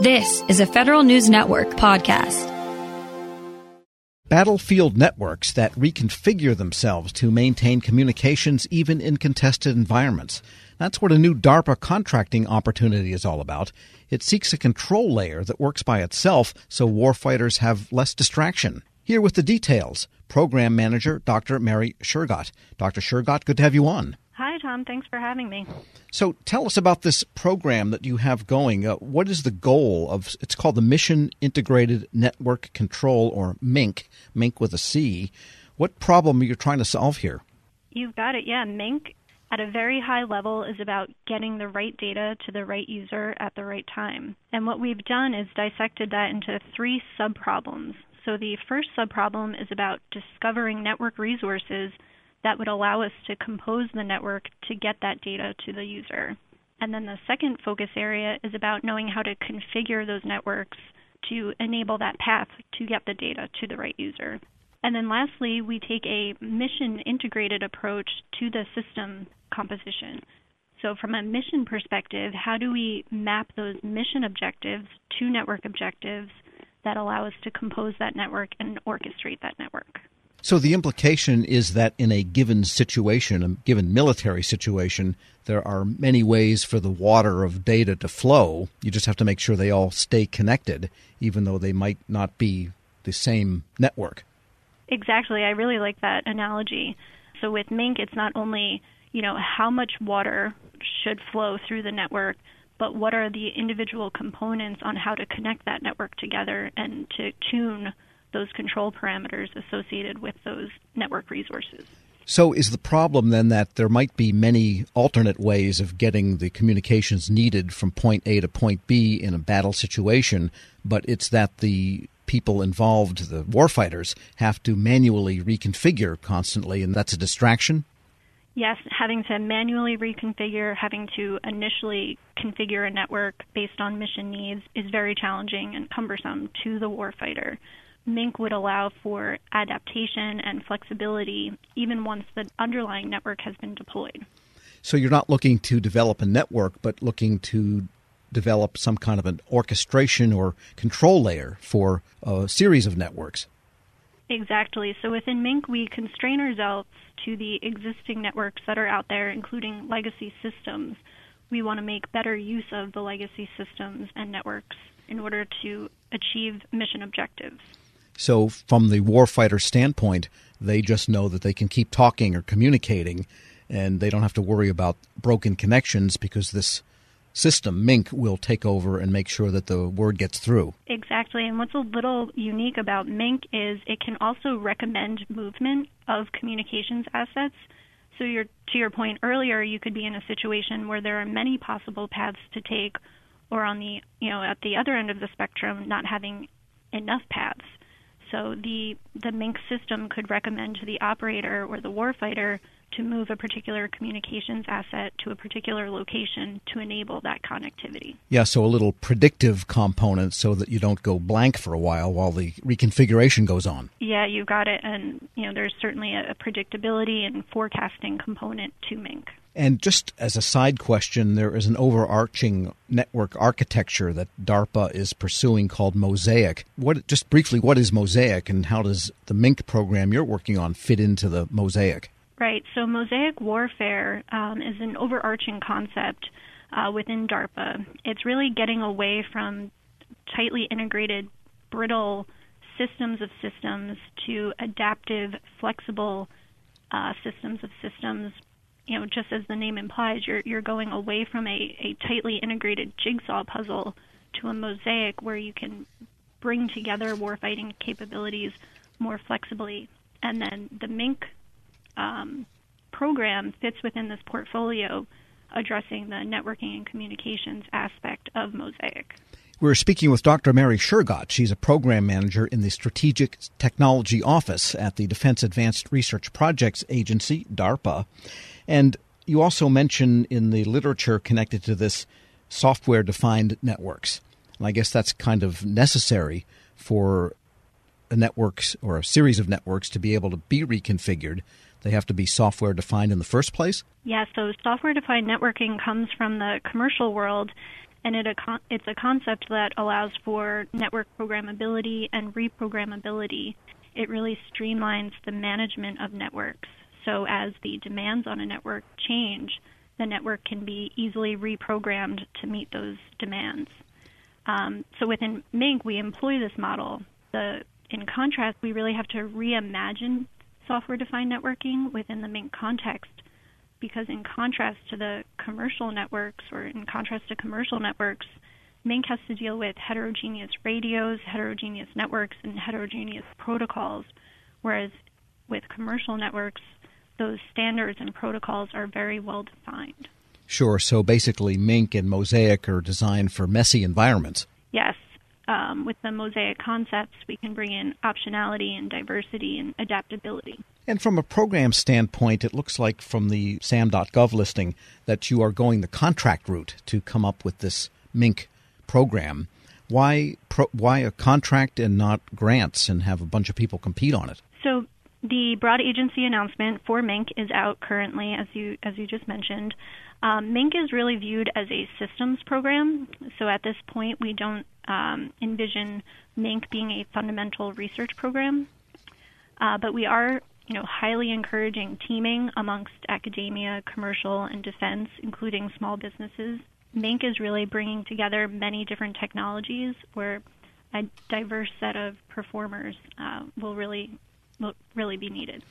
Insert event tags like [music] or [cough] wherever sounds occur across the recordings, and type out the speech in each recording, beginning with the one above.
This is a Federal News Network podcast. Battlefield networks that reconfigure themselves to maintain communications even in contested environments. That's what a new DARPA contracting opportunity is all about. It seeks a control layer that works by itself so warfighters have less distraction. Here with the details, Program Manager Dr. Mary Schurgot. Dr. Schurgot, good to have you on. Hi, Tom. Thanks for having me. So, tell us about this program that you have going. Uh, what is the goal of? It's called the Mission Integrated Network Control, or MINC, MINC with a C. What problem are you trying to solve here? You've got it. Yeah, MINC at a very high level is about getting the right data to the right user at the right time. And what we've done is dissected that into three subproblems. So the first subproblem is about discovering network resources that would allow us to compose the network to get that data to the user. And then the second focus area is about knowing how to configure those networks to enable that path to get the data to the right user. And then lastly, we take a mission integrated approach to the system composition. So, from a mission perspective, how do we map those mission objectives to network objectives that allow us to compose that network and orchestrate that network? So the implication is that in a given situation, a given military situation, there are many ways for the water of data to flow. You just have to make sure they all stay connected, even though they might not be the same network. Exactly. I really like that analogy. So with MINC, it's not only, you know, how much water should flow through the network, but what are the individual components on how to connect that network together and to tune those control parameters associated with those network resources. So, is the problem then that there might be many alternate ways of getting the communications needed from point A to point B in a battle situation, but it's that the people involved, the warfighters, have to manually reconfigure constantly, and that's a distraction? Yes, having to manually reconfigure, having to initially configure a network based on mission needs is very challenging and cumbersome to the warfighter. MINC would allow for adaptation and flexibility even once the underlying network has been deployed. So you're not looking to develop a network, but looking to develop some kind of an orchestration or control layer for a series of networks. Exactly. So within MINC, we constrain ourselves to the existing networks that are out there, including legacy systems. We want to make better use of the legacy systems and networks in order to achieve mission objectives. So, from the warfighter standpoint, they just know that they can keep talking or communicating, and they don't have to worry about broken connections because this system, MINC, will take over and make sure that the word gets through. Exactly. And what's a little unique about MINC is it can also recommend movement of communications assets. So, to your point earlier, you could be in a situation where there are many possible paths to take, or on the you know at the other end of the spectrum, not having enough paths. So the the MINC system could recommend to the operator or the warfighter to move a particular communications asset to a particular location to enable that connectivity. Yeah, so a little predictive component so that you don't go blank for a while while the reconfiguration goes on. Yeah, you got it. And you know, there's certainly a predictability and forecasting component to MINC. And just as a side question, there is an overarching network architecture that DARPA is pursuing called Mosaic. What, just briefly, what is Mosaic, and how does the MINC program you're working on fit into the Mosaic? Right. So Mosaic warfare um, is an overarching concept uh, within DARPA. It's really getting away from tightly integrated, brittle systems of systems to adaptive, flexible uh, systems of systems you know, just as the name implies, you're you're going away from a, a tightly integrated jigsaw puzzle to a mosaic where you can bring together warfighting capabilities more flexibly. And then the MINC um, program fits within this portfolio, addressing the networking and communications aspect of Mosaic. We're speaking with Dr. Mary Schurgot. She's a program manager in the Strategic Technology Office at the Defense Advanced Research Projects Agency, DARPA. And you also mention in the literature connected to this software defined networks. And I guess that's kind of necessary for a networks or a series of networks to be able to be reconfigured. They have to be software defined in the first place? Yeah, so software defined networking comes from the commercial world and it it's a concept that allows for network programmability and reprogrammability. It really streamlines the management of networks. So as the demands on a network change, the network can be easily reprogrammed to meet those demands. Um, so within MINC, we employ this model. The, in contrast, we really have to reimagine software-defined networking within the MINC context because in contrast to the commercial networks or in contrast to commercial networks, MINC has to deal with heterogeneous radios, heterogeneous networks, and heterogeneous protocols, whereas with commercial networks, those standards and protocols are very well defined. Sure. So basically, MINC and Mosaic are designed for messy environments. Yes. Um, with the Mosaic concepts, we can bring in optionality and diversity and adaptability. And from a program standpoint, it looks like from the SAM.gov listing that you are going the contract route to come up with this MINC program. Why, pro, why a contract and not grants and have a bunch of people compete on it? So the broad agency announcement for MINC is out currently, as you as you just mentioned. Um, MINC is really viewed as a systems program. So at this point, we don't um, envision MINC being a fundamental research program. Uh, but we are you know, highly encouraging teaming amongst academia, commercial, and defense, including small businesses. MINC is really bringing together many different technologies where a diverse set of performers uh, will really will really be needed.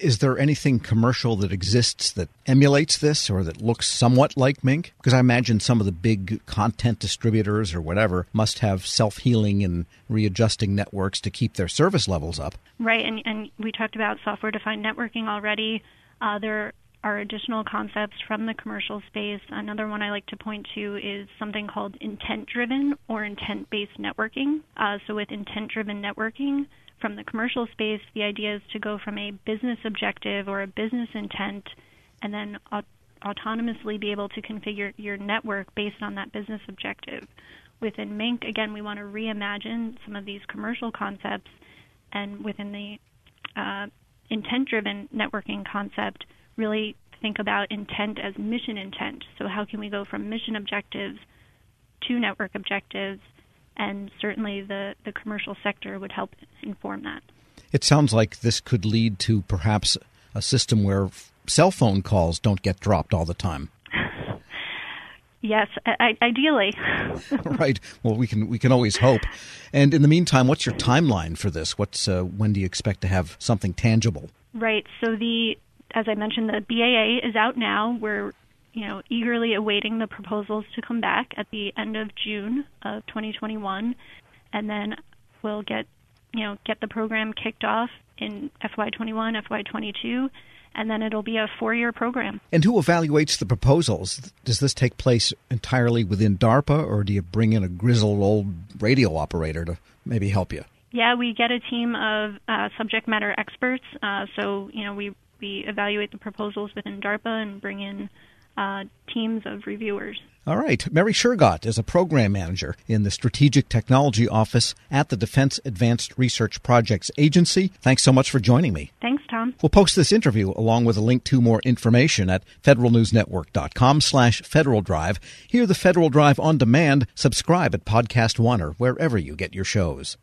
Is there anything commercial that exists that emulates this or that looks somewhat like MINC? Because I imagine some of the big content distributors or whatever must have self healing and readjusting networks to keep their service levels up. Right, and, and we talked about software defined networking already. Uh, there are additional concepts from the commercial space. Another one I like to point to is something called intent driven or intent based networking. Uh, so, with intent driven networking, from the commercial space, the idea is to go from a business objective or a business intent and then aut- autonomously be able to configure your network based on that business objective. Within MINC, again, we want to reimagine some of these commercial concepts, and within the uh, intent driven networking concept, really think about intent as mission intent. So, how can we go from mission objectives to network objectives and certainly the, the commercial sector would help inform that. It sounds like this could lead to perhaps a system where cell phone calls don't get dropped all the time. [laughs] Yes, I- ideally. [laughs] right. Well, we can we can always hope. And in the meantime, what's your timeline for this? What's uh, when do you expect to have something tangible? Right. So the as I mentioned, the BAA is out now. We're you know, eagerly awaiting the proposals to come back at the end of June of 2021, and then we'll get, you know, get the program kicked off in FY21, FY22, and then it'll be a four-year program. And who evaluates the proposals? Does this take place entirely within DARPA, or do you bring in a grizzled old radio operator to maybe help you? Yeah, we get a team of uh, subject matter experts. Uh, so, you know, we we evaluate the proposals within DARPA and bring in uh, teams of reviewers. All right. Mary Schurgot is a program manager in the Strategic Technology Office at the Defense Advanced Research Projects Agency. Thanks so much for joining me. Thanks, Tom. We'll post this interview along with a link to more information at federalnewsnetwork.com slash Federal Drive. Hear the Federal Drive on demand. Subscribe at Podcast One or wherever you get your shows.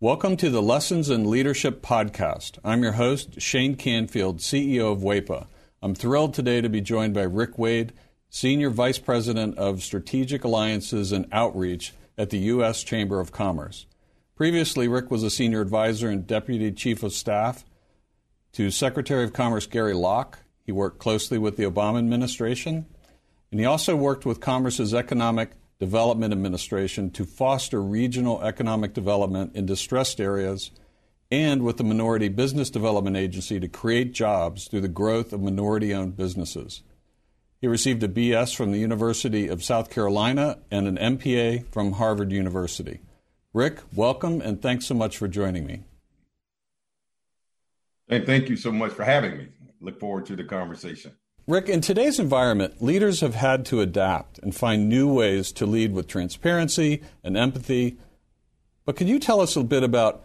Welcome to the Lessons in Leadership podcast. I'm your host, Shane Canfield, CEO of WEPA. I'm thrilled today to be joined by Rick Wade, Senior Vice President of Strategic Alliances and Outreach at the U.S. Chamber of Commerce. Previously, Rick was a senior advisor and deputy chief of staff to Secretary of Commerce Gary Locke. He worked closely with the Obama administration, and he also worked with Commerce's Economic Development Administration to foster regional economic development in distressed areas and with the Minority Business Development Agency to create jobs through the growth of minority owned businesses. He received a BS from the University of South Carolina and an MPA from Harvard University. Rick, welcome and thanks so much for joining me. And thank you so much for having me. Look forward to the conversation. Rick, in today's environment, leaders have had to adapt and find new ways to lead with transparency and empathy. But can you tell us a bit about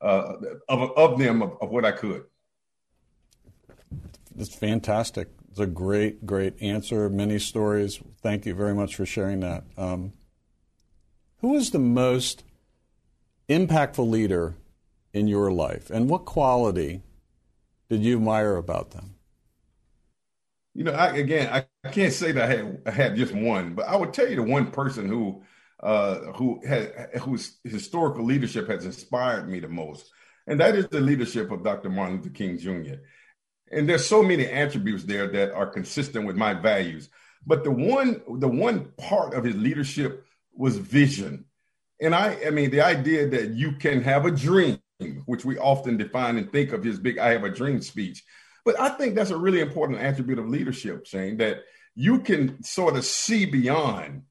uh, of, of them of, of what I could. It's fantastic. It's a great, great answer. Many stories. Thank you very much for sharing that. Um, who is the most impactful leader in your life, and what quality did you admire about them? You know, I, again, I, I can't say that I had, I had just one, but I would tell you the one person who uh, who has, whose historical leadership has inspired me the most, and that is the leadership of Dr. Martin Luther King Jr. And there's so many attributes there that are consistent with my values, but the one the one part of his leadership was vision, and I I mean the idea that you can have a dream which we often define and think of his big I have a dream speech. But I think that's a really important attribute of leadership, Shane, that you can sort of see beyond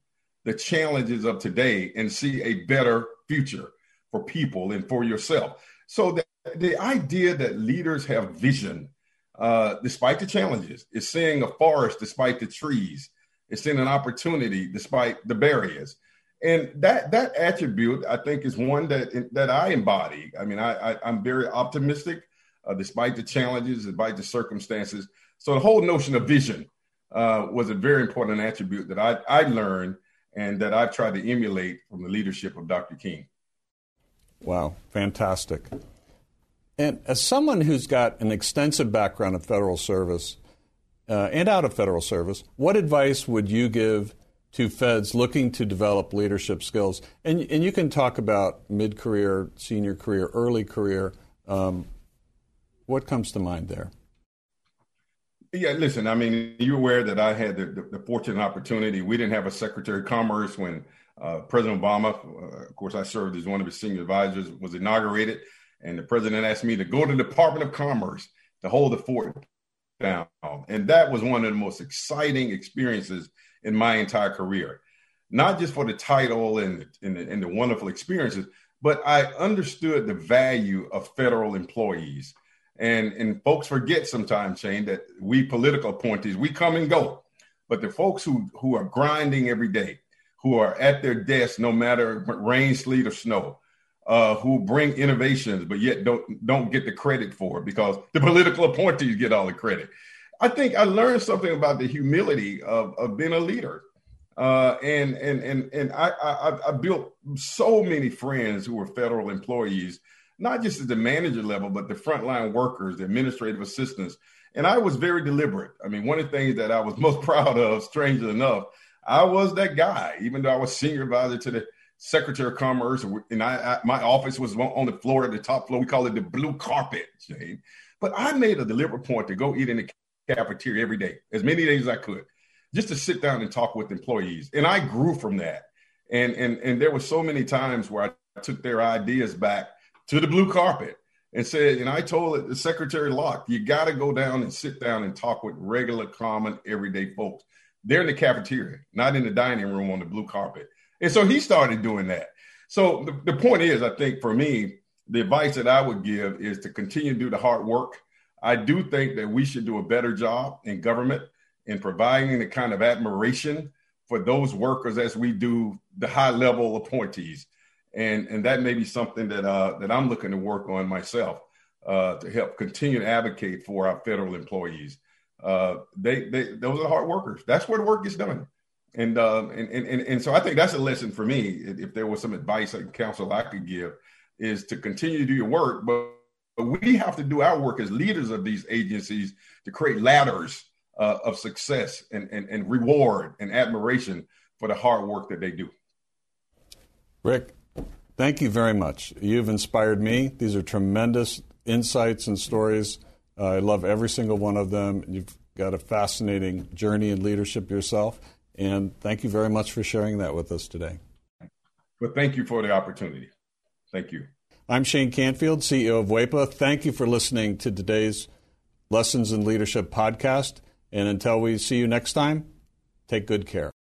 the challenges of today and see a better future for people and for yourself. So the, the idea that leaders have vision, uh, despite the challenges, is seeing a forest despite the trees, It's seeing an opportunity despite the barriers. And that that attribute, I think, is one that that I embody. I mean, I, I am very optimistic, uh, despite the challenges, despite the circumstances. So the whole notion of vision uh, was a very important attribute that I I learned and that I've tried to emulate from the leadership of Dr. King. Wow, fantastic. And as someone who's got an extensive background in federal service uh, and out of federal service, what advice would you give to feds looking to develop leadership skills? And, and you can talk about mid career, senior career, early career. Um, what comes to mind there? Yeah, listen, I mean, you're aware that I had the, the, the fortunate opportunity. We didn't have a Secretary of Commerce when uh, President Obama, uh, of course, I served as one of his senior advisors, was inaugurated. And the president asked me to go to the Department of Commerce to hold the fort down. And that was one of the most exciting experiences in my entire career. Not just for the title and, and, and the wonderful experiences, but I understood the value of federal employees. And, and folks forget sometimes, Shane, that we political appointees, we come and go. But the folks who, who are grinding every day, who are at their desk no matter rain, sleet, or snow, uh, who bring innovations but yet don't don't get the credit for it because the political appointees get all the credit. I think I learned something about the humility of, of being a leader. Uh, and and and and I, I, I built so many friends who were federal employees, not just at the manager level, but the frontline workers, the administrative assistants. And I was very deliberate. I mean, one of the things that I was [laughs] most proud of, strangely enough, I was that guy, even though I was senior advisor to the Secretary of Commerce, and I, I, my office was on the floor at the top floor. We call it the blue carpet, Shane. But I made a deliberate point to go eat in the cafeteria every day, as many days as I could, just to sit down and talk with employees. And I grew from that. And and and there were so many times where I took their ideas back to the blue carpet and said, and I told it, the Secretary Locke, you got to go down and sit down and talk with regular, common, everyday folks. They're in the cafeteria, not in the dining room on the blue carpet. And so he started doing that. So the, the point is, I think for me, the advice that I would give is to continue to do the hard work. I do think that we should do a better job in government in providing the kind of admiration for those workers as we do the high level appointees. And, and that may be something that, uh, that I'm looking to work on myself uh, to help continue to advocate for our federal employees. Uh, they, they, those are the hard workers. That's where the work gets done. And, um, and, and, and so I think that's a lesson for me. If there was some advice and counsel I could give, is to continue to do your work, but, but we have to do our work as leaders of these agencies to create ladders uh, of success and, and, and reward and admiration for the hard work that they do. Rick, thank you very much. You've inspired me. These are tremendous insights and stories. Uh, I love every single one of them. You've got a fascinating journey in leadership yourself. And thank you very much for sharing that with us today. Well, thank you for the opportunity. Thank you. I'm Shane Canfield, CEO of WEPA. Thank you for listening to today's Lessons in Leadership podcast. And until we see you next time, take good care.